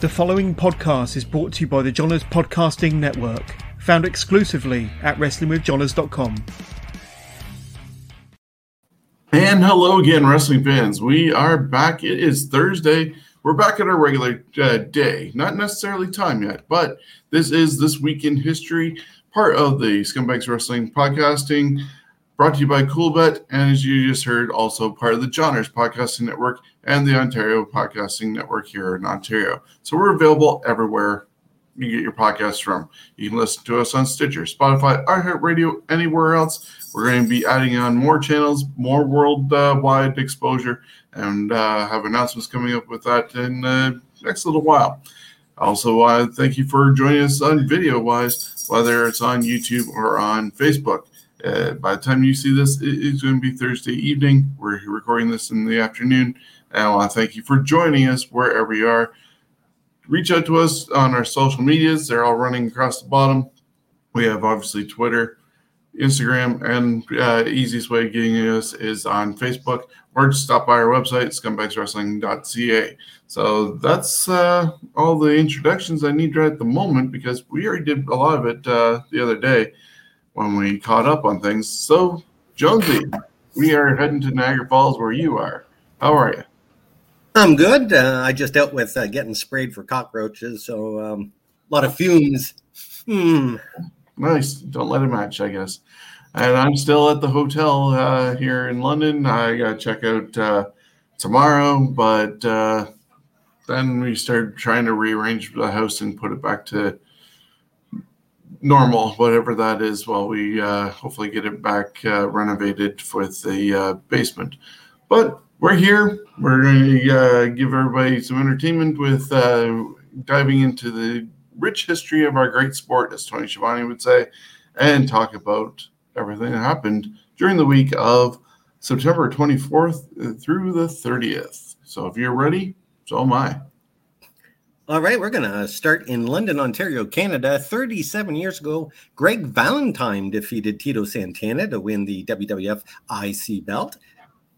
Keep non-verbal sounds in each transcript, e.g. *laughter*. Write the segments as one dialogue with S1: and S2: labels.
S1: The following podcast is brought to you by the Johners Podcasting Network, found exclusively at WrestlingWithJohners.com.
S2: And hello again, wrestling fans. We are back. It is Thursday. We're back at our regular uh, day, not necessarily time yet, but this is This Week in History, part of the Scumbags Wrestling Podcasting, brought to you by Coolbet, and as you just heard, also part of the Johners Podcasting Network and the Ontario Podcasting Network here in Ontario. So we're available everywhere you get your podcasts from. You can listen to us on Stitcher, Spotify, iHeartRadio, anywhere else. We're going to be adding on more channels, more worldwide exposure, and uh, have announcements coming up with that in the next little while. Also, uh, thank you for joining us on video wise, whether it's on YouTube or on Facebook. Uh, by the time you see this, it's going to be Thursday evening. We're recording this in the afternoon. And I want to thank you for joining us wherever you are. Reach out to us on our social medias. They're all running across the bottom. We have obviously Twitter, Instagram, and uh, easiest way of getting us is on Facebook or just stop by our website, scumbagswrestling.ca. So that's uh, all the introductions I need right at the moment because we already did a lot of it uh, the other day when we caught up on things. So, Jonesy, we are heading to Niagara Falls where you are. How are you?
S3: I'm good. Uh, I just dealt with uh, getting sprayed for cockroaches, so um, a lot of fumes. Hmm.
S2: Nice. Don't let it match, I guess. And I'm still at the hotel uh, here in London. I got to check out uh, tomorrow, but uh, then we started trying to rearrange the house and put it back to normal, whatever that is, while we uh, hopefully get it back uh, renovated with the uh, basement. But we're here. We're going to uh, give everybody some entertainment with uh, diving into the rich history of our great sport, as Tony Schiavone would say, and talk about everything that happened during the week of September 24th through the 30th. So if you're ready, so am I.
S3: All right, we're going to start in London, Ontario, Canada. 37 years ago, Greg Valentine defeated Tito Santana to win the WWF IC belt,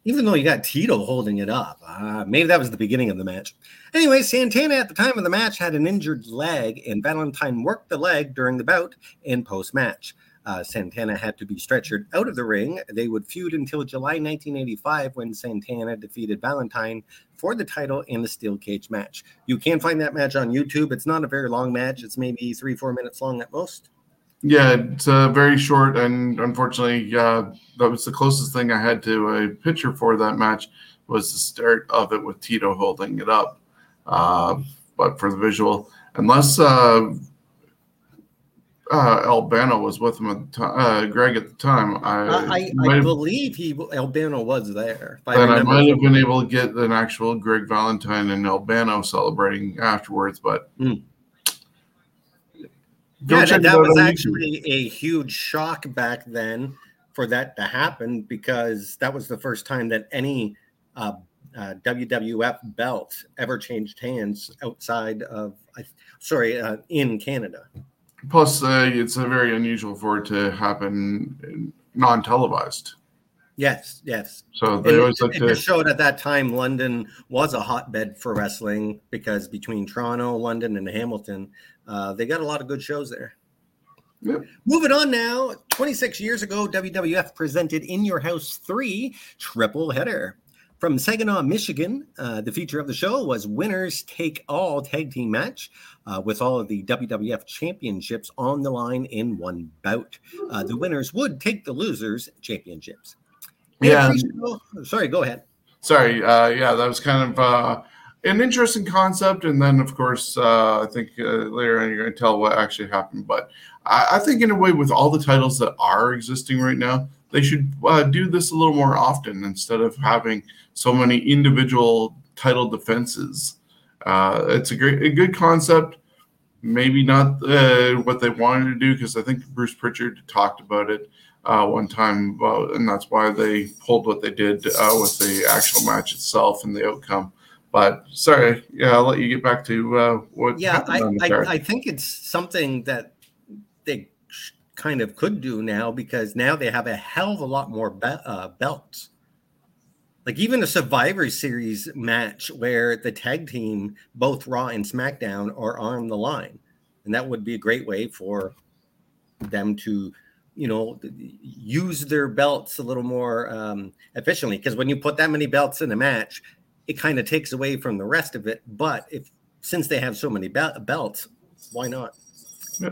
S3: even though you got Tito holding it up. Uh, maybe that was the beginning of the match. Anyway, Santana at the time of the match had an injured leg, and Valentine worked the leg during the bout and post match. Uh, Santana had to be stretchered out of the ring. They would feud until July 1985 when Santana defeated Valentine for the title in the steel cage match. You can find that match on YouTube. It's not a very long match, it's maybe three, four minutes long at most.
S2: Yeah, it's uh, very short, and unfortunately, uh, that was the closest thing I had to a picture for that match was the start of it with Tito holding it up. Uh, but for the visual, unless uh, Albano was with him at the time. Uh, Greg at the time. I,
S3: I, I believe he Albano was there.
S2: Then I, I might have been able to get an actual Greg Valentine and Albano celebrating afterwards, but.
S3: Mm. Yeah, that, that was actually YouTube. a huge shock back then for that to happen because that was the first time that any uh, uh, WWF belt ever changed hands outside of, sorry, uh, in Canada.
S2: Plus, uh, it's a very unusual for it to happen non-televised.
S3: Yes, yes.
S2: So they
S3: it,
S2: always like
S3: it
S2: to
S3: just showed at that time London was a hotbed for wrestling because between Toronto, London, and Hamilton, uh, they got a lot of good shows there.
S2: Yep.
S3: Moving on now, 26 years ago, WWF presented In Your House 3 triple header. From Saginaw, Michigan, uh, the feature of the show was Winners Take All Tag Team Match uh, with all of the WWF championships on the line in one bout. Uh, the winners would take the losers' championships.
S2: Yeah.
S3: Sorry, go ahead.
S2: Sorry. Uh, yeah, that was kind of uh, an interesting concept. And then, of course, uh, I think later on you're going to tell what actually happened. But I, I, think, in a way, with all the titles that are existing right now, they should do this a little more often instead of having – so many individual title defenses. Uh, it's a great, a good concept. Maybe not uh, what they wanted to do because I think Bruce Pritchard talked about it uh, one time, and that's why they pulled what they did uh, with the actual match itself and the outcome. But sorry, yeah, I'll let you get back to uh, what.
S3: Yeah, I, I, I think it's something that kind of could do now because now they have a hell of a lot more be- uh, belts Like even a Survivor Series match where the tag team, both Raw and SmackDown, are on the line, and that would be a great way for them to, you know, use their belts a little more um, efficiently. Because when you put that many belts in a match, it kind of takes away from the rest of it. But if since they have so many be- belts, why not?
S2: Yeah.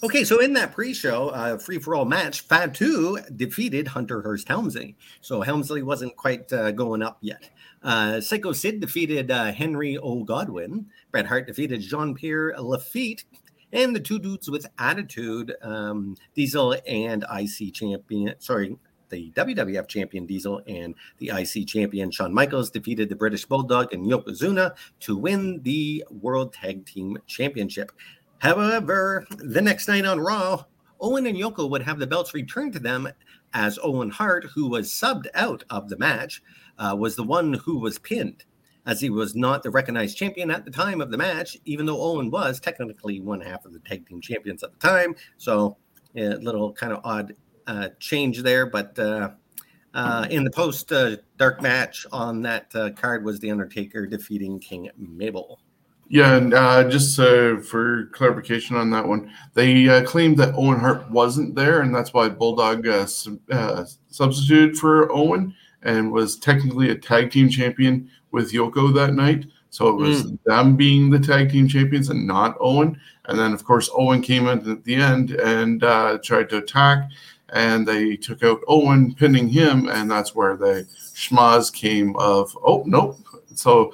S3: Okay, so in that pre-show, uh, free for all match, Fatu defeated Hunter Hearst Helmsley. So Helmsley wasn't quite uh, going up yet. Uh, Psycho Sid defeated uh, Henry O. Godwinn. Bret Hart defeated Jean Pierre Lafitte. And the two dudes with attitude, um, Diesel and IC champion, sorry, the WWF champion Diesel and the IC champion Shawn Michaels defeated the British Bulldog and Yokozuna to win the World Tag Team Championship. However, the next night on Raw, Owen and Yoko would have the belts returned to them as Owen Hart, who was subbed out of the match, uh, was the one who was pinned, as he was not the recognized champion at the time of the match, even though Owen was technically one half of the tag team champions at the time. So, a little kind of odd uh, change there. But uh, uh, in the post uh, dark match on that uh, card was The Undertaker defeating King Mabel.
S2: Yeah, and uh, just uh, for clarification on that one, they uh, claimed that Owen Hart wasn't there, and that's why Bulldog uh, sub- uh, substituted for Owen and was technically a tag team champion with Yoko that night. So it was them being the tag team champions and not Owen. And then, of course, Owen came in at the end and uh, tried to attack, and they took out Owen, pinning him, and that's where the schmaz came of, oh, nope. So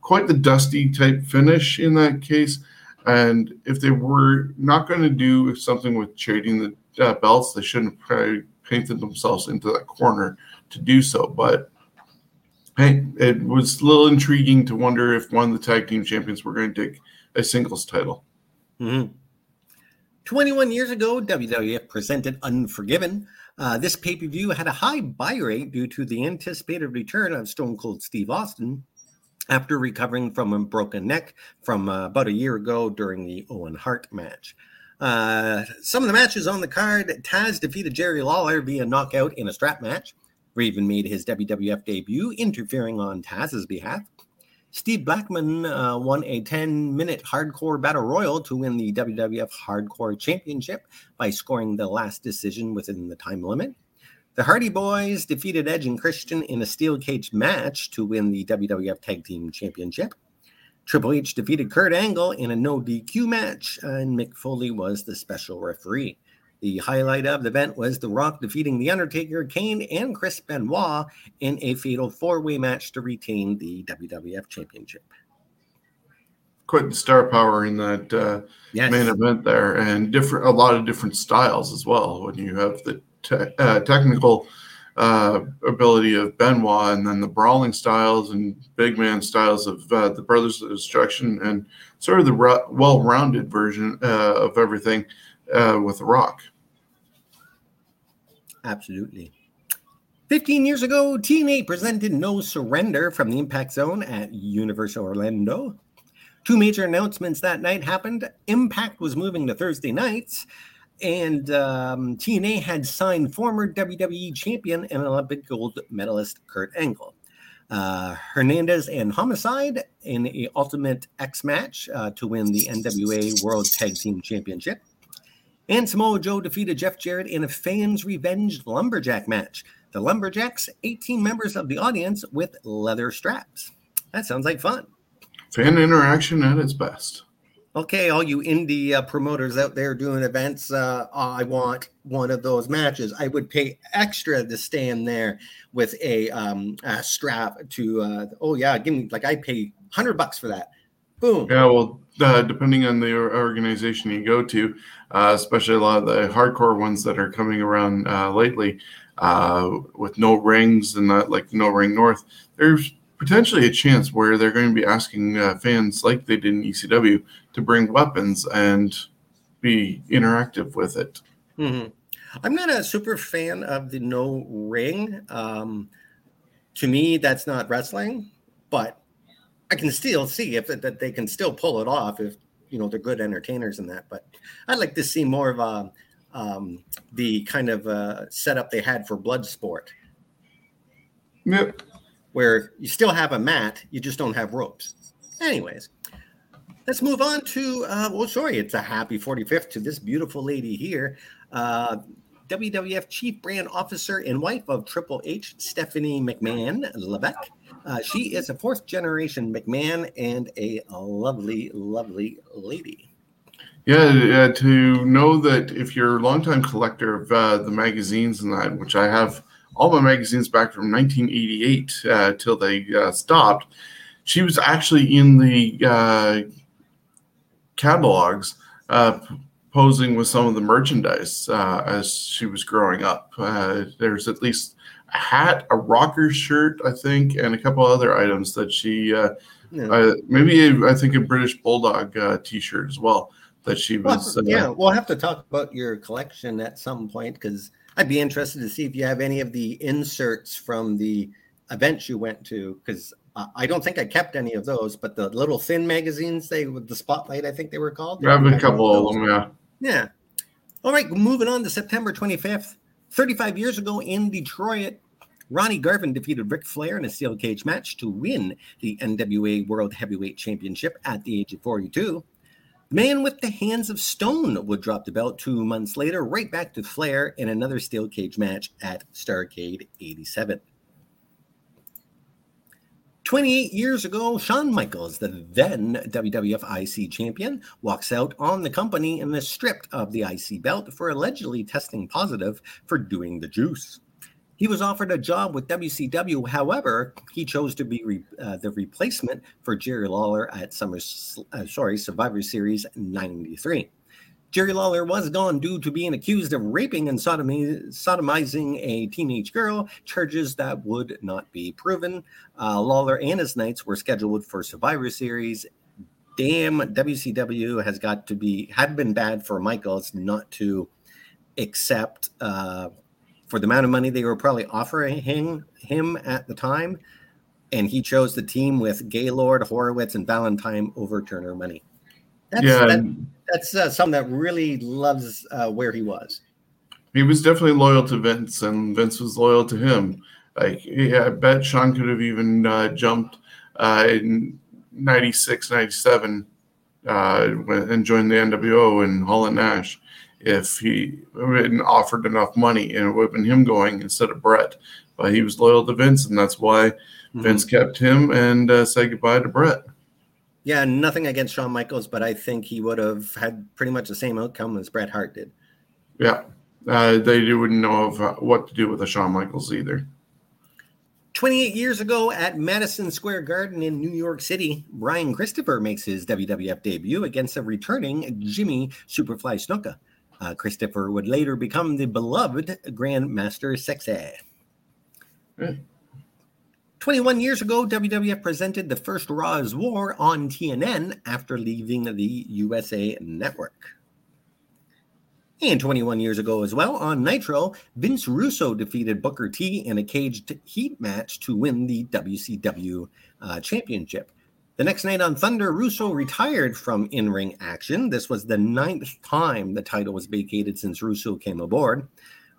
S2: quite the dusty type finish in that case. And if they were not going to do something with trading the uh, belts, they shouldn't have painted themselves into that corner to do so. But hey, it was a little intriguing to wonder if one of the tag team champions were going to take a singles title.
S3: Mm-hmm. 21 years ago, WWF presented Unforgiven. Uh, this pay per view had a high buy rate due to the anticipated return of Stone Cold Steve Austin after recovering from a broken neck from uh, about a year ago during the Owen Hart match. Uh, some of the matches on the card Taz defeated Jerry Lawler via knockout in a strap match. Raven made his WWF debut, interfering on Taz's behalf. Steve Blackman uh, won a 10 minute hardcore battle royal to win the WWF Hardcore Championship by scoring the last decision within the time limit. The Hardy Boys defeated Edge and Christian in a steel cage match to win the WWF Tag Team Championship. Triple H defeated Kurt Angle in a no DQ match, and Mick Foley was the special referee. The highlight of the event was The Rock defeating The Undertaker, Kane, and Chris Benoit in a fatal four way match to retain the WWF Championship.
S2: Quite the star power in that uh,
S3: Yes.
S2: main event there, and different a lot of different styles as well. When you have the te- uh, technical uh, ability of Benoit, and then the brawling styles and big man styles of uh, the Brothers of Destruction, and sort of the ru- well-rounded version uh, of everything uh, with Rock.
S3: Absolutely. 15 years ago, TNA presented No Surrender from the Impact Zone at Universal Orlando. Two major announcements that night happened. Impact was moving to Thursday nights, and um, TNA had signed former WWE champion and Olympic gold medalist Kurt Angle. Uh, Hernandez and Homicide in a Ultimate X match uh, to win the NWA World Tag Team Championship. And Samoa Joe defeated Jeff Jarrett in a fans' revenge lumberjack match. The lumberjacks, 18 members of the audience with leather straps. That sounds like fun.
S2: Fan interaction at its best.
S3: Okay, all you indie uh, promoters out there doing events, uh, I want one of those matches. I would pay extra to stand there with a, um, a strap to. Uh, oh yeah, give me like I pay hundred bucks for that. Boom.
S2: Yeah, well, depending on the organization you go to, uh, especially a lot of the hardcore ones that are coming around uh, lately, uh, with no rings and not like No Ring North, there's potentially a chance where they're going to be asking fans, like they did in ECW, to bring weapons and be interactive with it.
S3: Mhm. I'm not a super fan of the no ring. Um, to me, that's not wrestling, but I can still see if that they can still pull it off if you know they're good entertainers in that. But I'd like to see more of a, um, the kind of uh, setup they had for Bloodsport.
S2: Yep.
S3: where you still have a mat, you just don't have ropes. Anyways, let's move on to, uh, well, sorry, it's a happy 45th to this beautiful lady here. Uh, WWF Chief Brand Officer and wife of Triple H, Stephanie McMahon Levesque. Uh, she is a fourth generation McMahon and a lovely, lovely lady.
S2: Yeah, uh, to know that if you're a longtime collector of uh, the magazines and that, which I have all my magazines back from 1988 uh, till they uh, stopped, she was actually in the uh, catalogs uh, posing with some of the merchandise uh, as she was growing up. Uh, there's at least a hat, a rocker shirt, I think, and a couple other items that she. Uh, yeah. maybe a, I think a British Bulldog T-shirt as well that she was.
S3: Well, yeah, uh, we'll have to talk about your collection at some point because I'd be interested to see if you have any of the inserts from the events you went to because uh, I don't think I kept any of those, but the little thin magazines they with the spotlight, I think they were called.
S2: I have a couple of them, yeah.
S3: Yeah. All right, moving on to September 25th. 35 years ago in Detroit, Ronnie Garvin defeated Ric Flair in a steel cage match to win the NWA World Heavyweight Championship at the age of 42. The Man with the Hands of Stone would drop the belt two months later, right back to Flair in another steel cage match at Starcade 87. 28 years ago, Shawn Michaels, the then WWF IC champion, walks out on the company and is stripped of the IC belt for allegedly testing positive for doing the juice. He was offered a job with WCW. However, he chose to be re, uh, the replacement for Jerry Lawler at Summer, uh, sorry, Survivor Series '93. Jerry Lawler was gone due to being accused of raping and sodomy, sodomizing a teenage girl, charges that would not be proven. Uh, Lawler and his Knights were scheduled for Survivor Series. Damn, WCW has got to be had been bad for Michaels not to accept uh, for the amount of money they were probably offering him, him at the time. And he chose the team with Gaylord, Horowitz, and Valentine over Turner money. That's, yeah, that, that's uh, something that really loves uh, where he was.
S2: He was definitely loyal to Vince, and Vince was loyal to him. Like, yeah, I bet Shawn could have even uh, jumped uh, in 96, 97 uh, and joined the NWO and Hall and Nash if he hadn't offered enough money and it would have been him going instead of Bret. But he was loyal to Vince, and that's why mm-hmm. Vince kept him and uh, said goodbye to Bret.
S3: Yeah, nothing against Shawn Michaels, but I think he would have had pretty much the same outcome as Bret Hart did.
S2: Yeah, uh, they wouldn't know of uh, what to do with a Shawn Michaels either.
S3: 28 years ago at Madison Square Garden in New York City, Brian Christopher makes his WWF debut against a returning Jimmy Superfly Snuka. Uh, Christopher would later become the beloved Grandmaster Sexay. 21 years ago, WWF presented the first Raw's War on TNN after leaving the USA Network. And 21 years ago as well, on Nitro, Vince Russo defeated Booker T in a caged heat match to win the WCW uh, championship. The next night on Thunder, Russo retired from in ring action. This was the ninth time the title was vacated since Russo came aboard.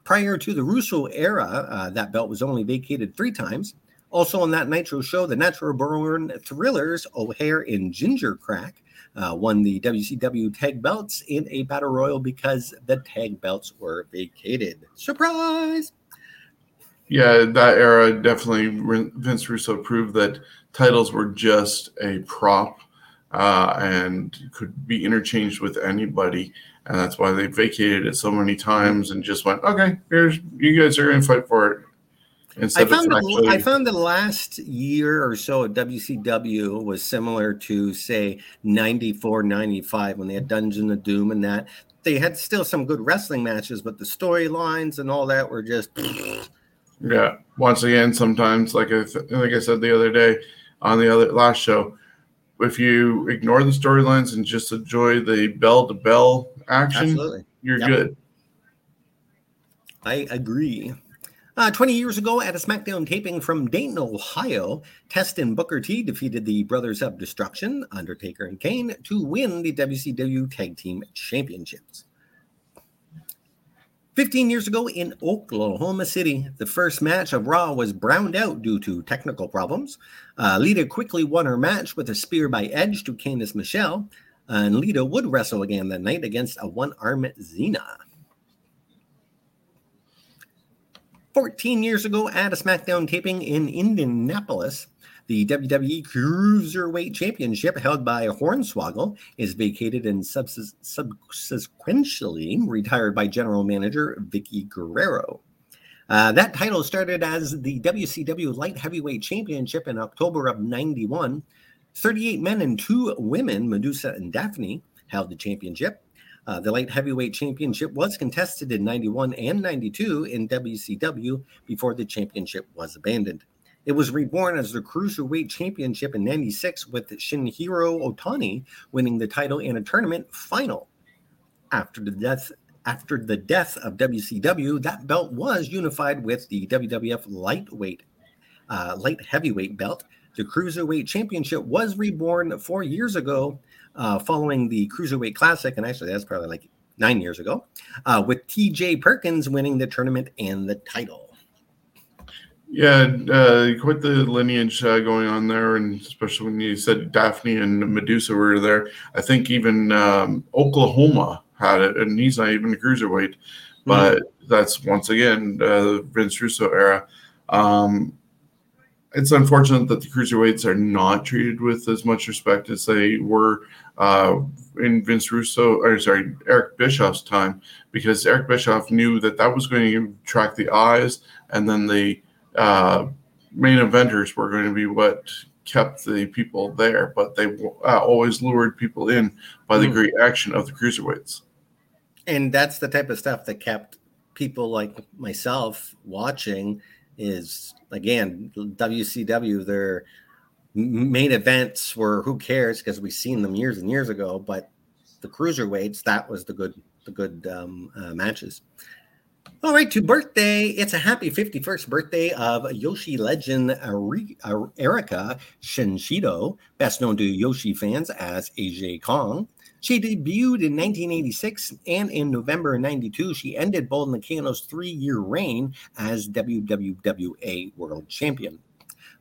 S3: Prior to the Russo era, uh, that belt was only vacated three times. Also on that Nitro show, the Natural Born Thrillers, O'Haire and Jindrak, uh, won the WCW tag belts in a battle royal because the tag belts were vacated. Surprise!
S2: Yeah, that era definitely Vince Russo proved that titles were just a prop uh, and could be interchanged with anybody. And that's why they vacated it so many times and just went, okay, here's you guys are going to fight for it.
S3: Instead I found, the, I found the last year or so at WCW was similar to, say, 94, 95 when they had Dungeon of Doom and that. They had still some good wrestling matches, but the storylines and all that were just. *laughs*
S2: Yeah. Once again, sometimes, like I, th- like I said the other day, on the other last show. If you ignore the storylines and just enjoy the bell to bell action, Absolutely. you're yep. good.
S3: I agree. Uh, 20 years ago, at a SmackDown taping from Dayton, Ohio, Test and Booker T defeated the Brothers of Destruction, Undertaker and Kane, to win the WCW Tag Team Championships. 15 years ago in Oklahoma City, the first match of Raw was browned out due to technical problems. Uh, Lita quickly won her match with a spear by Edge to Candice Michelle, and Lita would wrestle again that night against a one armed Xena. 14 years ago at a SmackDown taping in Indianapolis, the WWE Cruiserweight Championship, held by Hornswoggle, is vacated and subsequently retired by General Manager Vickie Guerrero. Uh, that title started as the WCW Light Heavyweight Championship in October of 91. 38 men and two women, Madusa and Daffney, held the championship. Uh, the light heavyweight championship was contested in 91 and 92 in WCW before the championship was abandoned. It was reborn as the Cruiserweight Championship in 96 with Shinjiro Otani winning the title in a tournament final. After the death after the death of WCW, that belt was unified with the WWF lightweight uh, light heavyweight belt. The Cruiserweight Championship was reborn 4 years ago uh, following the Cruiserweight Classic and actually that's probably like 9 years ago uh, with TJ Perkins winning the tournament and the title.
S2: Yeah, uh, quite the lineage uh, going on there, and especially when you said Daffney and Madusa were there. I think even um, Oklahoma had it, and he's not even a cruiserweight. Mm-hmm. But mm-hmm. that's once again uh, Vince Russo era. Um, it's unfortunate that the cruiserweights are not treated with as much respect as they were uh, in Vince Russo, or sorry, Eric Bischoff's time, because Eric Bischoff knew that that was going to attract the eyes, and then the uh, main eventers were going to be what kept the people there, but they uh, always lured people in by the mm. great action of the cruiserweights.
S3: And that's the type of stuff that kept people like myself watching. Is again WCW. Their main events were who cares because we've seen them years and years ago, but the cruiserweights that was the good the good um, uh, matches. All right, to birthday, it's a happy 51st birthday of Joshi legend Erika Shishido, best known to Joshi fans as Aja Kong. She debuted in 1986, and in November 92, she ended Bull Nakano's three year reign as WWWA World Champion.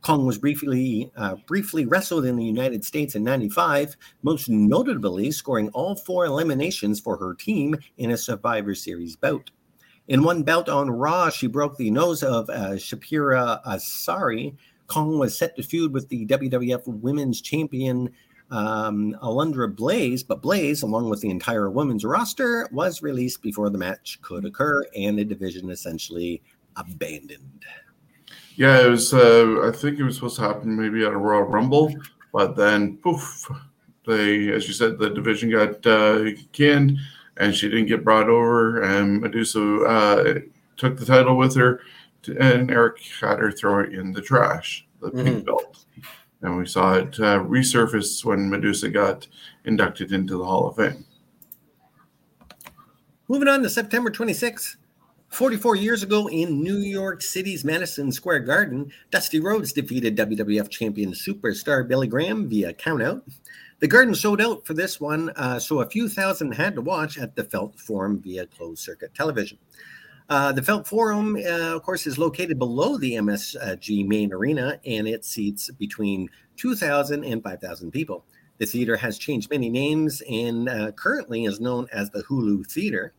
S3: Kong was briefly uh, briefly wrestled in the United States in 95, most notably scoring all four eliminations for her team in a Survivor Series bout. In one bout on Raw, she broke the nose of uh, Shapira Asari. Kong was set to feud with the WWF Women's Champion um, Alundra Blaze, but Blaze, along with the entire women's roster, was released before the match could occur, and the division essentially abandoned.
S2: Yeah, it was. Uh, I think it was supposed to happen maybe at a Royal Rumble, but then poof, they, as you said, the division got uh, canned and she didn't get brought over. And Madusa uh, took the title with her, to, and Eric had her throw it in the trash, the mm-hmm. pink belt. And we saw it uh, resurface when Madusa got inducted into the Hall of Fame.
S3: Moving on to September 26th. 44 years ago in New York City's Madison Square Garden, Dusty Rhodes defeated WWF champion superstar Billy Graham via countout. The garden sold out for this one, uh, so a few thousand had to watch at the Felt Forum via closed circuit television. Uh, the Felt Forum, uh, of course, is located below the MSG main arena and it seats between 2,000 and 5,000 people. The theater has changed many names and uh, currently is known as the Hulu Theater.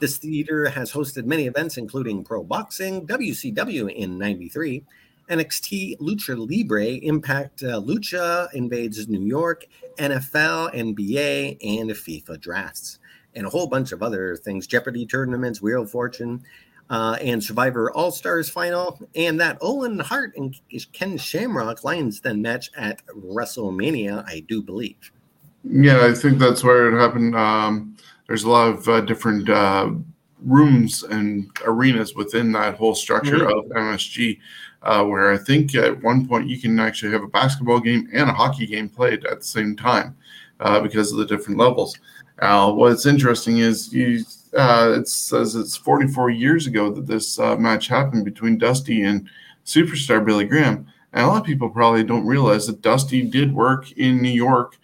S3: This theater has hosted many events, including pro boxing, WCW in 93, NXT Lucha Libre, Impact uh, Lucha invades New York, NFL, NBA, and FIFA drafts, and a whole bunch of other things Jeopardy tournaments, Wheel of Fortune, uh, and Survivor All Stars final, and that Owen Hart and Ken Shamrock Lions Den match at WrestleMania, I do believe.
S2: Yeah, I think that's where it happened. Um, there's a lot of uh, different uh, rooms and arenas within that whole structure mm-hmm. of MSG uh, where I think at one point you can actually have a basketball game and a hockey game played at the same time uh, because of the different levels. Uh, what's interesting is you, uh, it says it's 44 years ago that this uh, match happened between Dusty and superstar Billy Graham. And a lot of people probably don't realize that Dusty did work in New York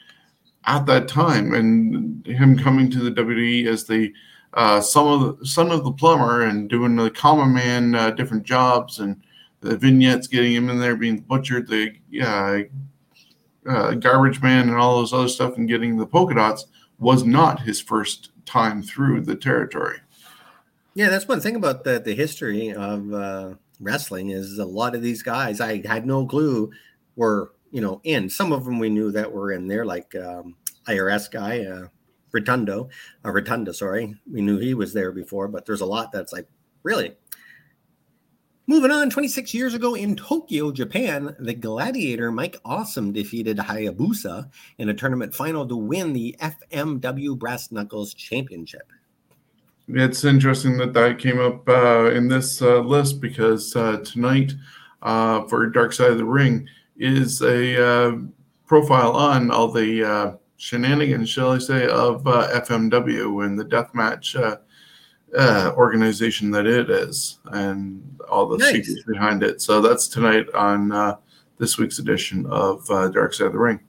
S2: at that time, and him coming to the WWE as the uh, some of the son of the plumber and doing the common man uh, different jobs and the vignettes getting him in there being butchered the uh, uh, garbage man and all those other stuff and getting the polka dots was not his first time through the territory
S3: Yeah, that's one thing about the the history of uh, wrestling is a lot of these guys I had no clue were you know in. Some of them we knew that were in there, like um, IRS guy uh, Rotundo, uh, Rotunda. Sorry, we knew he was there before, but there's a lot that's like really. Moving on, 26 years ago in Tokyo, Japan, the gladiator Mike Awesome defeated Hayabusa in a tournament final to win the FMW Brass Knuckles Championship.
S2: It's interesting that that came up uh, in this uh, list because uh, tonight uh, for Dark Side of the Ring is a uh, profile on all the uh, shenanigans, shall I say, of FMW and the deathmatch organization that it is, and all the
S3: Nice.
S2: secrets behind it. So that's tonight on uh, this week's edition of uh, Dark Side of the Ring.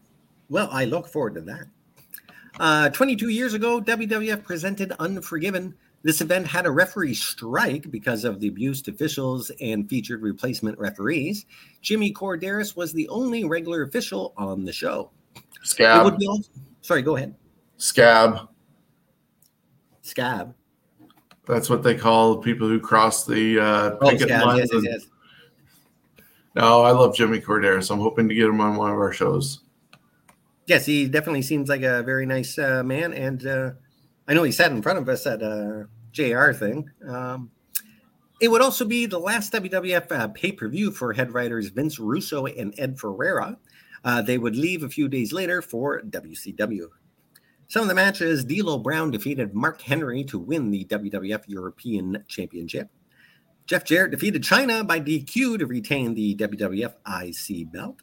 S3: Well, I look forward to that. Uh, 22 years ago, WWF presented Unforgiven. This event had a referee strike because of the abuse to officials and featured replacement referees. Jimmy Korderas was the only regular official on the show.
S2: Scab,
S3: would be also, sorry, go ahead.
S2: scab.
S3: Scab.
S2: That's what they call people who cross the uh,
S3: Oh,
S2: picket lines.
S3: Yes, yes.
S2: No, I love Jimmy Korderas. I'm hoping to get him on one of our shows.
S3: Yes, he definitely seems like a very nice uh, man. And uh, I know he sat in front of us at a JR thing. Um, it would also be the last WWF uh, pay per view for head writers Vince Russo and Ed Ferrara. Uh, they would leave a few days later for WCW. Some of the matches D'Lo Brown defeated Mark Henry to win the WWF European Championship. Jeff Jarrett defeated Chyna by DQ to retain the WWF IC belt.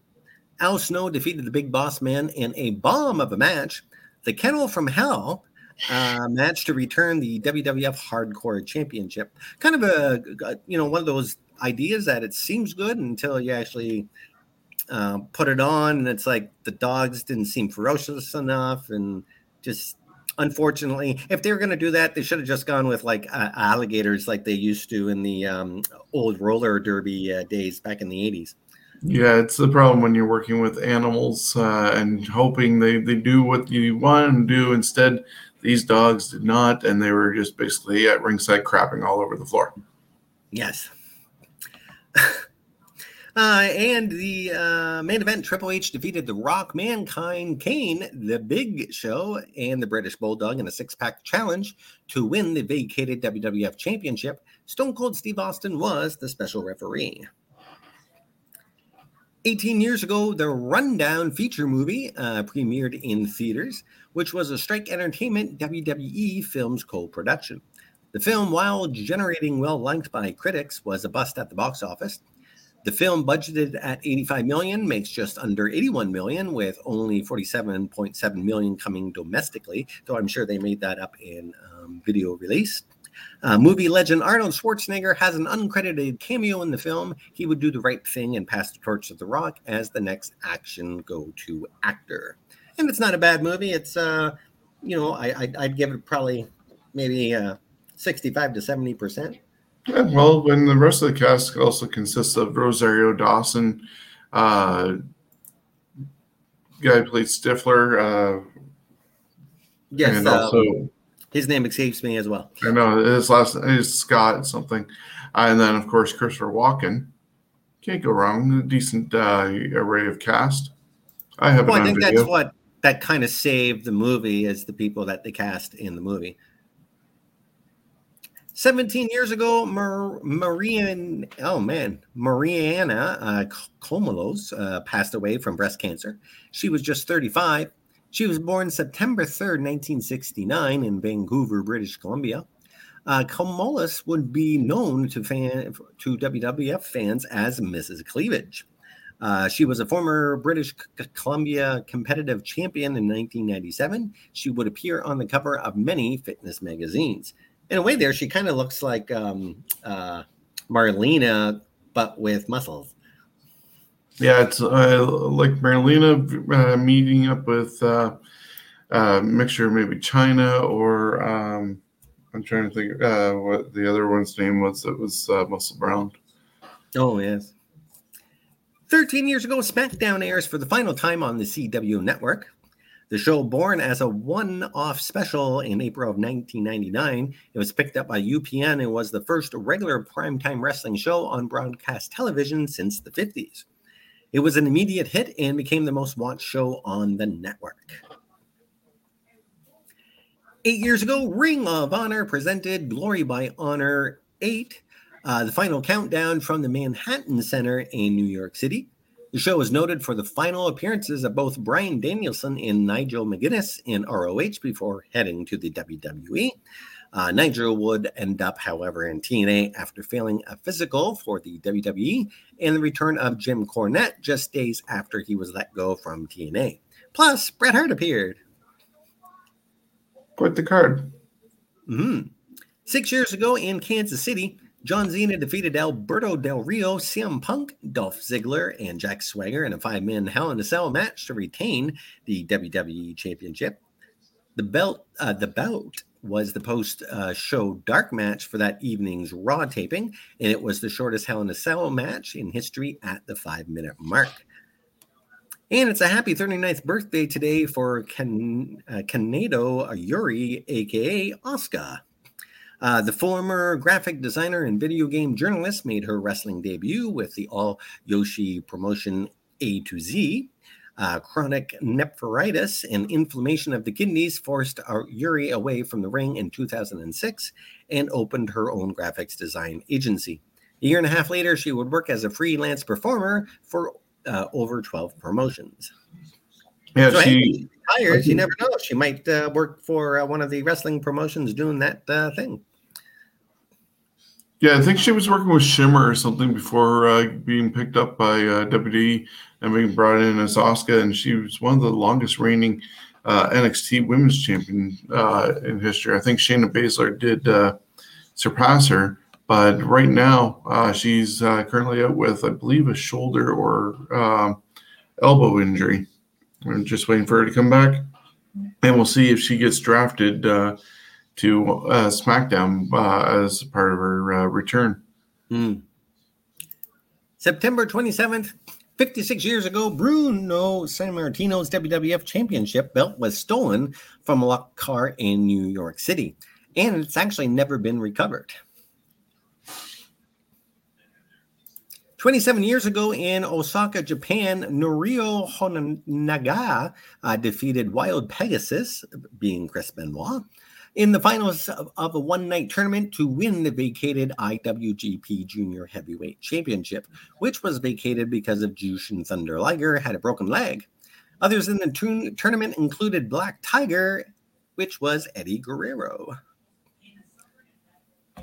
S3: Al Snow defeated the Big Boss Man in a bomb of a match. The Kennel from Hell uh, *sighs* match to return the WWF Hardcore Championship. Kind of a, you know one of those ideas that it seems good until you actually uh, put it on, and it's like the dogs didn't seem ferocious enough, and just unfortunately, if they were going to do that, they should have just gone with like uh, alligators, like they used to in the um, old roller derby uh, days back in the eighties.
S2: Yeah, it's the problem when you're working with animals uh, and hoping they, they do what you want them to do. Instead, these dogs did not, and they were just basically at ringside crapping all over the floor.
S3: Yes. *laughs* uh, and the uh, main event, Triple H defeated The Rock, Mankind, Kane, The Big Show, and the British Bulldog in a six pack challenge to win the vacated WWF Championship. Stone Cold Steve Austin was the special referee. 18 years ago, the Rundown feature movie uh, premiered in theaters, which was a Strike Entertainment WWE Films co production. The film, while generating well liked by critics, was a bust at the box office. The film budgeted at 85 million makes just under 81 million with only 47.7 million coming domestically, though I'm sure they made that up in um, video release. Uh, movie legend Arnold Schwarzenegger has an uncredited cameo in the film. He would do the right thing and pass the torch to The Rock as the next action go-to actor. And it's not a bad movie. It's uh, you know, I I'd, I'd give it probably maybe uh, 65 to 70 percent.
S2: Yeah, well, when the rest of the cast also consists of Rosario Dawson, uh, guy who played Stifler, uh,
S3: Yes,
S2: and
S3: uh,
S2: also
S3: his name escapes me as well.
S2: I know his last name is Scott something, Uh, and then of course Christopher Walken. Can't go wrong. A decent uh, array of cast. I have
S3: Well, I think
S2: video.
S3: that's what that kind of saved the movie is the people that they cast in the movie. 17 years ago, Mar- Marian, oh man, Mariana uh, Komolos uh, passed away from breast cancer. She was just 35. She was born September 3rd, 1969, in Vancouver, British Columbia. Uh, Komolos would be known to fan to WWF fans as Mrs. Cleavage. Uh, she was a former British Columbia competitive champion in 1997. She would appear on the cover of many fitness magazines. In a way, there she kind of looks like um, uh, Marlena, but with muscles.
S2: Yeah, it's uh, like Marlena uh, meeting up with uh, uh, mixture of maybe Chyna or um, I'm trying to think uh, what the other one's name was. It was uh, Muscle Brown.
S3: Oh, yes. 13 years ago, SmackDown airs for the final time on the CW network. The show, born as a one off special in April of 1999, it was picked up by UPN and was the first regular primetime wrestling show on broadcast television since the 50s. It was an immediate hit and became the most watched show on the network. Eight years ago, Ring of Honor presented Glory by Honor 8, uh, the final countdown from the Manhattan Center in New York City. The show is noted for the final appearances of both Bryan Danielson and Nigel McGuinness in ROH before heading to the WWE. Uh, Nigel would end up, however, in TNA after failing a physical for the WWE and the return of Jim Cornette just days after he was let go from TNA. Plus, Bret Hart appeared.
S2: Quite the card.
S3: Mm-hmm. Six years ago in Kansas City, John Cena defeated Alberto Del Rio, CM Punk, Dolph Ziggler, and Jack Swagger in a five man Hell in a Cell match to retain the WWE Championship. The belt, uh, the bout was the post uh, show dark match for that evening's Raw taping, and it was the shortest Hell in a Cell match in history at the five minute mark. And it's a happy 39th birthday today for Kan- uh, Yuri, aka Asuka. Uh, the former graphic designer and video game journalist made her wrestling debut with the all Joshi promotion A to Z. Uh, chronic nephritis and inflammation of the kidneys forced Yuri away from the ring in 2006 and opened her own graphics design agency. A year and a half later, she would work as a freelance performer for uh, over 12 promotions.
S2: Yeah,
S3: so,
S2: she
S3: hey, tired. You *laughs* never know. She might uh, work for uh, one of the wrestling promotions doing that uh, thing.
S2: Yeah, I think she was working with Shimmer or something before uh, being picked up by uh, WWE and being brought in as Asuka, and she was one of the longest reigning uh, NXT Women's Champion uh, in history. I think Shayna Baszler did uh, surpass her, but right now uh, she's currently out with, I believe, a shoulder or um, elbow injury. We're just waiting for her to come back, and we'll see if she gets drafted to uh, SmackDown uh, as part of her uh, return.
S3: Mm. September 27th, 56 years ago, Bruno Sammartino's WWF Championship belt was stolen from a locked car in New York City, and it's actually never been recovered. 27 years ago in Osaka, Japan, Norio Honaga uh, defeated Wild Pegasus, being Chris Benoit, in the finals of, of a one night tournament to win the vacated IWGP Junior Heavyweight Championship, which was vacated because of Jushin Thunder Liger had a broken leg. Others in the tournament included Black Tiger, which was Eddie Guerrero.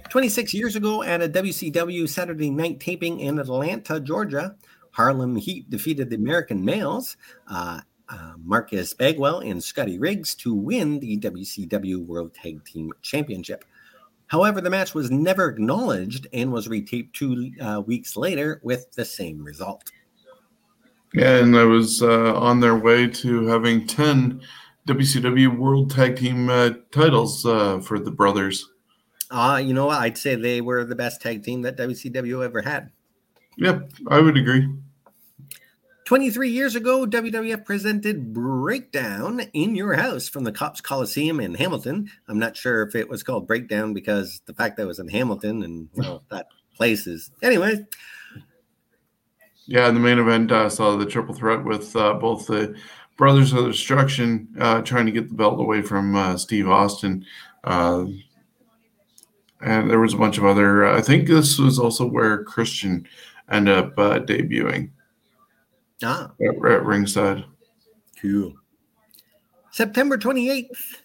S3: 26 years ago at a WCW Saturday night taping in Atlanta, Georgia, Harlem Heat defeated the American Males, uh, uh, Marcus Bagwell and Scotty Riggs, to win the WCW World Tag Team Championship. However, the match was never acknowledged and was retaped two uh, weeks later with the same result.
S2: Yeah, and I was uh, on their way to having 10 WCW World Tag Team uh, titles uh, for the brothers.
S3: Uh, you know what? I'd say they were the best tag team that WCW ever had.
S2: Yep, I would agree.
S3: 23 years ago, WWF presented Breakdown in Your House from the Copps Coliseum in Hamilton. I'm not sure if it was called Breakdown because the fact that it was in Hamilton and well, that place is. Anyway.
S2: Yeah, in the main event, I uh, saw the triple threat with uh, both the Brothers of Destruction uh, trying to get the belt away from uh, Steve Austin. Uh, and there was a bunch of other. Uh, I think this was also where Christian ended up debuting.
S3: Ah,
S2: at, at ringside.
S3: Cool. September 28th,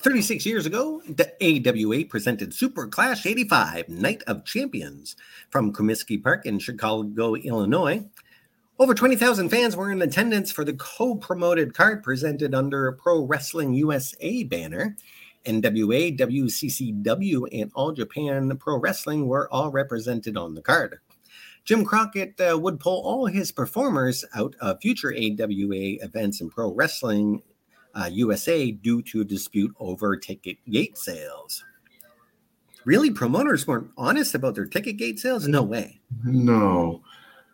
S3: 36 years ago, the AWA presented Super Clash 85 Night of Champions from Comiskey Park in Chicago, Illinois. Over 20,000 fans were in attendance for the co promoted card presented under a Pro Wrestling USA banner. NWA, WCCW, and All Japan Pro Wrestling were all represented on the card. Jim Crockett uh, would pull all his performers out of future AWA events in Pro Wrestling uh, USA due to a dispute over ticket gate sales. Really, promoters weren't honest about their ticket gate sales? No way.
S2: No.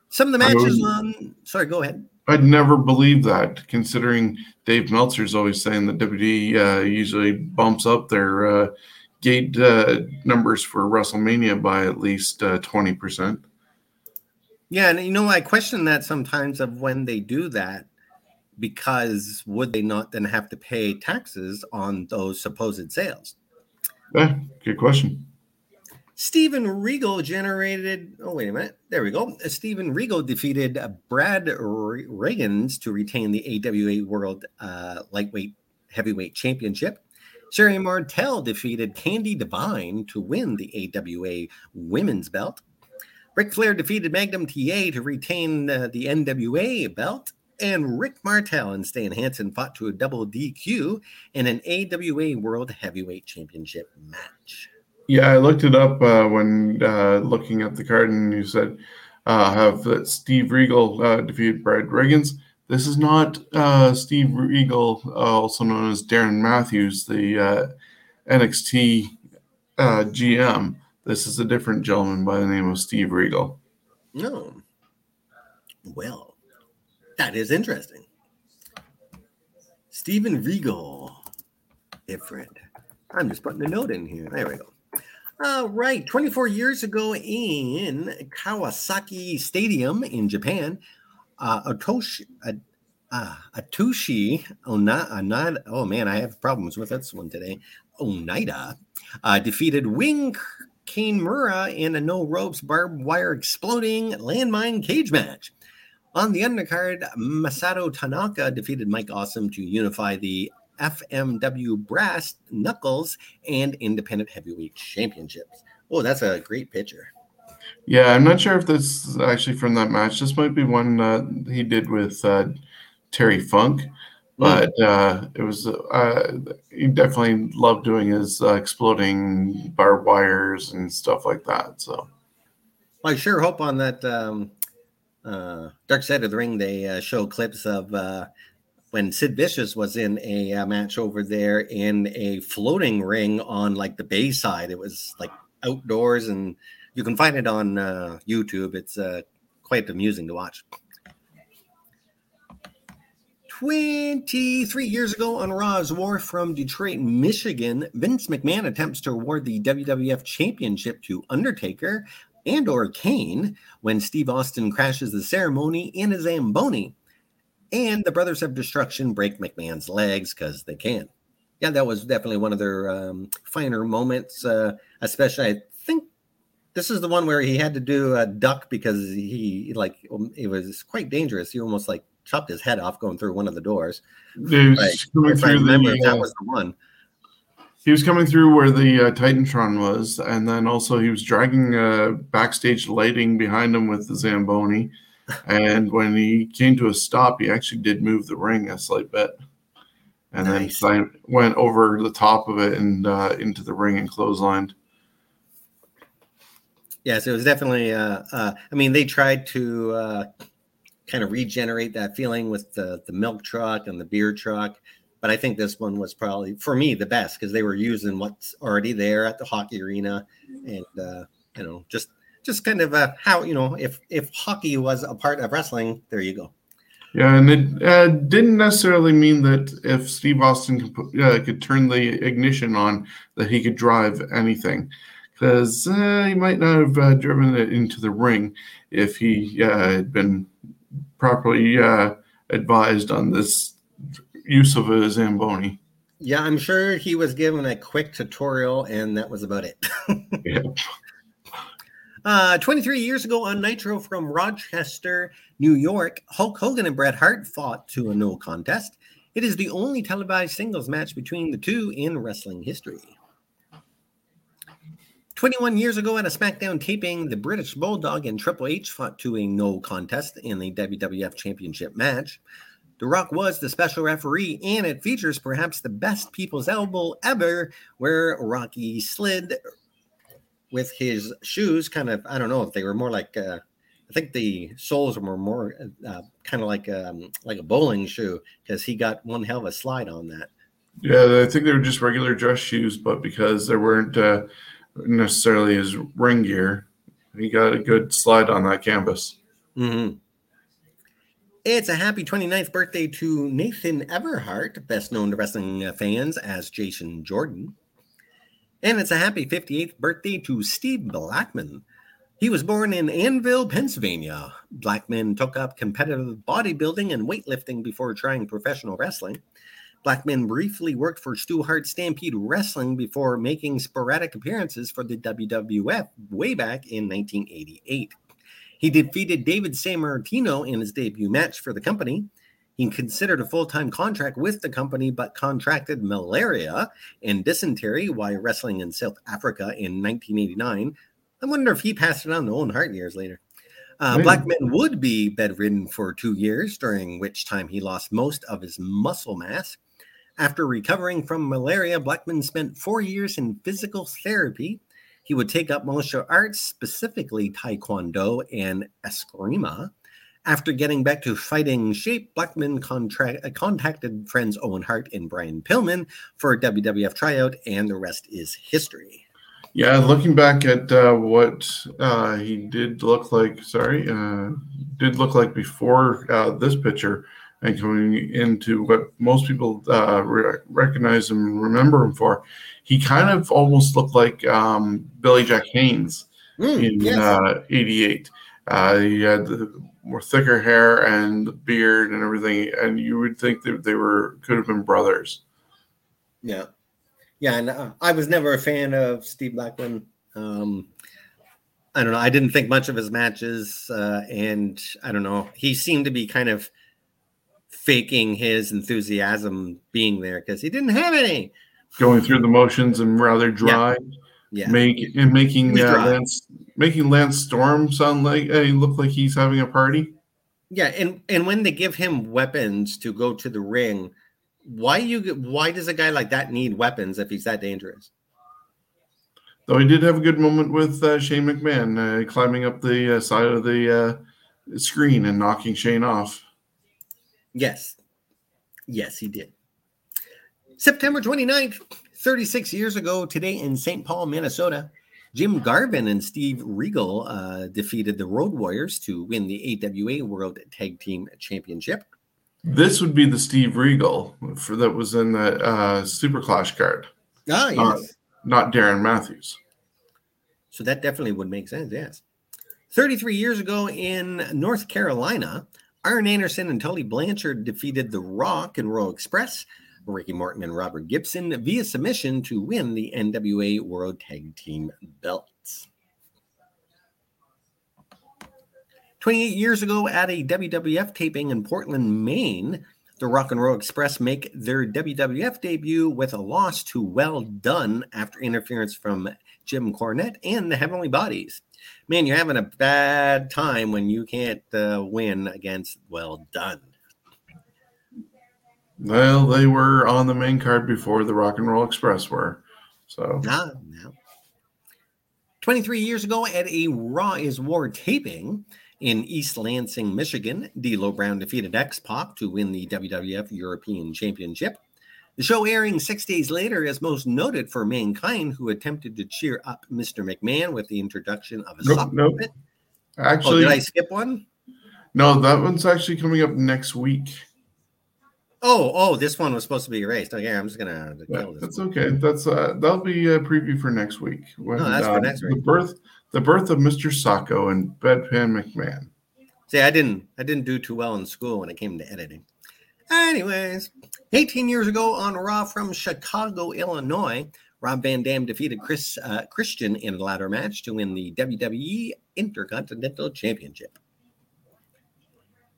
S3: Some of the matches on. Sorry, go ahead.
S2: I'd never believe that, considering Dave Meltzer's always saying that WWE uh, usually bumps up their uh, gate uh, numbers for WrestleMania by at least uh, twenty percent.
S3: Yeah, and you know, I question that sometimes of when they do that, because would they not then have to pay taxes on those supposed sales?
S2: Yeah, good question.
S3: Steven Regal generated. Oh, wait a minute. There we go. Steven Regal defeated Brad Rheingans to retain the AWA World uh, Lightweight Heavyweight Championship. Sherri Martel defeated Candi Devine to win the AWA Women's Belt. Ric Flair defeated Magnum TA to retain uh, the NWA belt. And Rick Martel and Stan Hansen fought to a double DQ in an AWA World Heavyweight Championship match.
S2: Yeah, I looked it up uh, when uh, looking at the card, and you said uh, have that Steve Regal uh, defeated Brad Rheingans. This is not uh, Steve Regal, uh, also known as Darren Matthews, the NXT GM. This is a different gentleman by the name of Steve Regal.
S3: No. Well, that is interesting. Steven Regal, different. I'm just putting a note in here. There we go. All right. 24 years ago in Kawasaki Stadium in Japan, uh, Atoshi, uh, uh, Atushi Onada, oh man, I have problems with this one today. Oneida uh, defeated Wing Kimura in a no ropes barbed wire exploding landmine cage match. On the undercard, Masato Tanaka defeated Mike Awesome to unify the FMW Brass Knuckles and Independent Heavyweight Championships. Oh, that's a great picture.
S2: Yeah, I'm not sure if this is actually from that match. This might be one he did with uh, Terry Funk. But uh, it was uh, he definitely loved doing his uh, exploding barbed wires and stuff like that. So,
S3: I sure hope on that um, uh, Dark Side of the Ring they show clips of when Sid Vicious was in a uh, match over there in a floating ring on like the bay side. It was like outdoors, and you can find it on uh, YouTube. It's uh, quite amusing to watch. 23 years ago on Raw is War from Detroit, Michigan, Vince McMahon attempts to award the WWF Championship to Undertaker and or Kane when Steve Austin crashes the ceremony in a Zamboni. And the Brothers of Destruction break McMahon's legs because they can. Yeah, that was definitely one of their um, finer moments. Uh, especially, I think this is the one where he had to do a duck because he like um, it was quite dangerous. He almost like chopped his head off going through one of the doors.
S2: coming through the,
S3: that was the one.
S2: He was coming through where the uh, Titantron was, and then also he was dragging uh, backstage lighting behind him with the Zamboni *laughs* and when he came to a stop, he actually did move the ring a slight bit, and nice. then went over the top of it and uh, into the ring and clotheslined.
S3: Yes, it was definitely. Uh, uh, I mean, they tried to uh, kind of regenerate that feeling with the the milk truck and the beer truck, but I think this one was probably for me the best because they were using what's already there at the hockey arena, and uh, you know, just just kind of uh, how you know if if hockey was a part of wrestling, there you go.
S2: Yeah, and it uh, didn't necessarily mean that if Steve Austin could, uh, could turn the ignition on, that he could drive anything, because uh, he might not have uh, driven it into the ring if he uh, had been properly uh, advised on this use of a Zamboni.
S3: Yeah, I'm sure he was given a quick tutorial, and that was about it. *laughs* yeah. Uh, 23 years ago on Nitro from Rochester, New York, Hulk Hogan and Bret Hart fought to a no contest. It is the only televised singles match between the two in wrestling history. 21 years ago at a SmackDown taping, the British Bulldog and Triple H fought to a no contest in the WWF Championship match. The Rock was the special referee, and it features perhaps the best people's elbow ever, where Rocky slid with his shoes kind of i don't know if they were more like uh, i think the soles were more uh, kind of like um, like a bowling shoe because he got one hell of a slide on that
S2: yeah i think they were just regular dress shoes but because there weren't uh, necessarily his ring gear. He got a good slide on that canvas.
S3: Mm-hmm. It's a happy 29th birthday to Nathan Everhart, best known to wrestling fans as Jason Jordan. And it's a happy 58th birthday to Steve Blackman. He was born in Annville, Pennsylvania. Blackman took up competitive bodybuilding and weightlifting before trying professional wrestling. Blackman briefly worked for Stu Hart Stampede Wrestling before making sporadic appearances for the WWF way back in 1988. He defeated David Sammartino in his debut match for the company. He considered a full time contract with the company, but contracted malaria and dysentery while wrestling in South Africa in 1989. I wonder if he passed it on to Owen Hart years later. Uh, Blackman would be bedridden for two years, during which time he lost most of his muscle mass. After recovering from malaria, Blackman spent four years in physical therapy. He would take up martial arts, specifically Taekwondo and Eskrima. After getting back to fighting shape, Blackman uh, contacted friends Owen Hart and Brian Pillman for a WWF tryout, and the rest is history.
S2: Yeah, looking back at uh, what uh, he did look like, sorry, uh, did look like before uh, this picture, and coming into what most people uh, re- recognize him and remember him for, he kind of almost looked like um, Billy Jack Haynes
S3: Mm,
S2: in
S3: yes.
S2: '88. Uh, he had the more thicker hair and beard and everything, and you would think that they were could have been brothers.
S3: Yeah, yeah, and uh, I was never a fan of Steve Blackman. Um, I don't know. I didn't think much of his matches, uh, and I don't know. He seemed to be kind of faking his enthusiasm being there because he didn't have any.
S2: Going through the motions and rather dry.
S3: Yeah,
S2: make and making uh. Lance making Lance Storm sound like uh, he look like he's having a party.
S3: yeah, and and when they give him weapons to go to the ring, why you why does a guy like that need weapons if he's that dangerous?
S2: Though he did have a good moment with uh, Shane McMahon uh, climbing up the uh, side of the uh, screen and knocking Shane off.
S3: Yes. Yes, he did. September 29th, 36 years ago today in St. Paul, Minnesota, Jim Garvin and Steve Regal uh, defeated the Road Warriors to win the AWA World Tag Team Championship.
S2: This would be the Steve Regal for that was in the uh, Super Clash card,
S3: Ah, yes.
S2: Not Darren Matthews.
S3: So that definitely would make sense, yes. 33 years ago in North Carolina, Arn Anderson and Tully Blanchard defeated The Rock and Roll Express, Ricky Morton and Robert Gibson via submission to win the NWA World Tag Team belts. 28 years ago at a WWF taping in Portland, Maine, the Rock and Roll Express make their WWF debut with a loss to Well Dunn after interference from Jim Cornette and the Heavenly Bodies. Man, you're having a bad time when you can't uh, win against Well Dunn.
S2: Well, they were on the main card before the Rock and Roll Express were. So
S3: Ah, no. 23 years ago at a Raw is War taping in East Lansing, Michigan, D'Lo Brown defeated X Pac to win the WWF European Championship. The show airing six days later is most noted for Mankind, who attempted to cheer up Mr. McMahon with the introduction of a
S2: Nope,
S3: sock
S2: nope.
S3: puppet. Oh,
S2: actually,
S3: did I skip one?
S2: no, that one's actually coming up next week.
S3: Oh, oh, this one was supposed to be erased. Okay, I'm just gonna
S2: Yeah,
S3: this.
S2: that's
S3: one.
S2: okay. That's uh, that'll be a preview for next week. When,
S3: Oh, that's for
S2: uh,
S3: next
S2: The birth, the birth of Mr. Socko and Bedpan McMahon.
S3: See, I didn't I didn't do too well in school when it came to editing. Anyways, 18 years ago on Raw from Chicago, Illinois, Rob Van Dam defeated Chris uh, Christian in a ladder match to win the WWE Intercontinental Championship.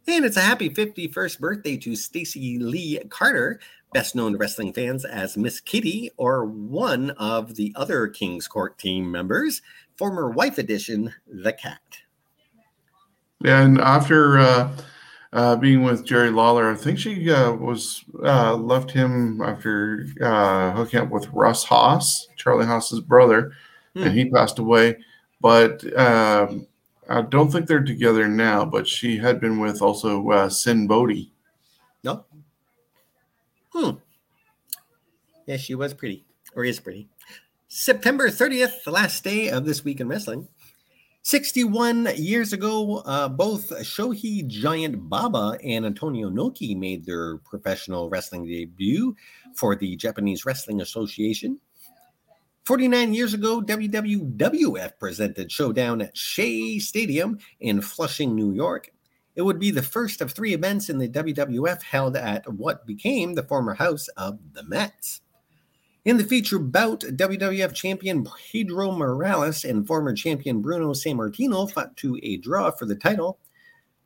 S3: And it's a happy 51st birthday to Stacy Lee Carter, best known to wrestling fans as Miss Kitty or one of the other King's Court team members, former wife edition, the Cat.
S2: And after uh, uh, being with Jerry Lawler, I think she uh, was uh, left him after uh, hooking up with Russ Haas, Charlie Haas's brother,
S3: Hmm.
S2: and he passed away. But um, I don't think they're together now. But she had been with also uh, Sinn Bodhi.
S3: No. Hmm. Yeah, she was pretty, or is pretty. September 30th, the last day of this week in wrestling. 61 years ago, uh, both Shohei Giant Baba and Antonio Inoki made their professional wrestling debut for the Japanese Wrestling Association. 49 years ago, WWF presented Showdown at Shea Stadium in Flushing, New York. It would be the first of three events in the WWF held at what became the former house of the Mets. In the feature bout, WWF champion Pedro Morales and former champion Bruno Sammartino fought to a draw for the title.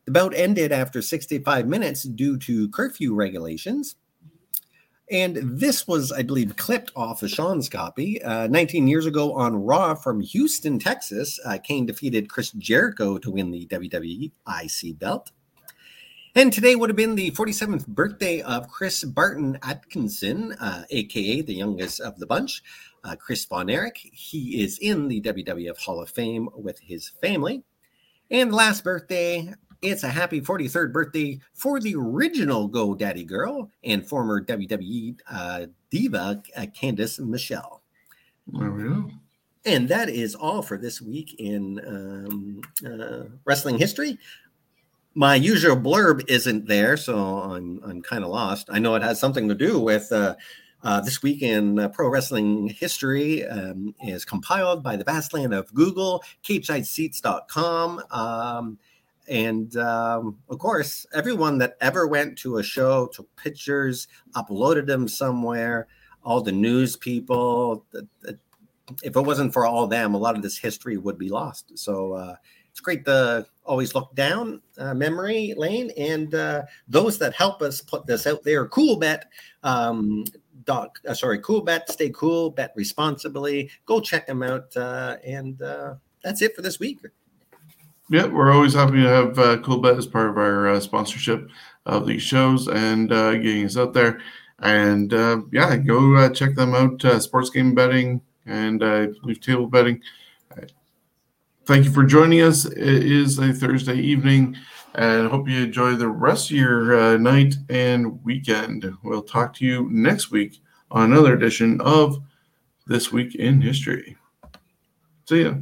S3: The bout ended after 65 minutes due to curfew regulations. And this was, I believe, clipped off of Sean's copy. Uh, 19 years ago on Raw from Houston, Texas, uh, Kane defeated Chris Jericho to win the WWE IC belt. And today would have been the 47th birthday of Chris Barton Atkinson, uh, aka the youngest of the bunch. Uh, Chris Von Erich. He is in the WWF Hall of Fame with his family. And last birthday, it's a happy 43rd birthday for the original Go Daddy Girl and former WWE uh, diva uh, Candice Michelle.
S2: There we go.
S3: And that is all for this week in um, uh, wrestling history. My usual blurb isn't there, so I'm I'm kind of lost. I know it has something to do with uh, uh, this week in uh, pro wrestling history um, is compiled by the vast land of Google, CageSideSeats.com. Um, and um, of course, everyone that ever went to a show took pictures, uploaded them somewhere. All the news people. If it wasn't for all them, a lot of this history would be lost. So uh, it's great to always look down uh, memory lane, and uh, those that help us put this out there. Cool bet. Um, doc, uh, sorry, cool bet. Stay cool. Bet responsibly. Go check them out, uh, and uh, that's it for this week.
S2: Yeah, we're always happy to have uh, Cool Bet as part of our uh, sponsorship of these shows and uh, getting us out there. And uh, yeah, go check them out. Sports game betting and uh, leave table betting. Thank you for joining us. It is a Thursday evening, and hope you enjoy the rest of your uh, night and weekend. We'll talk to you next week on another edition of This Week in History. See ya.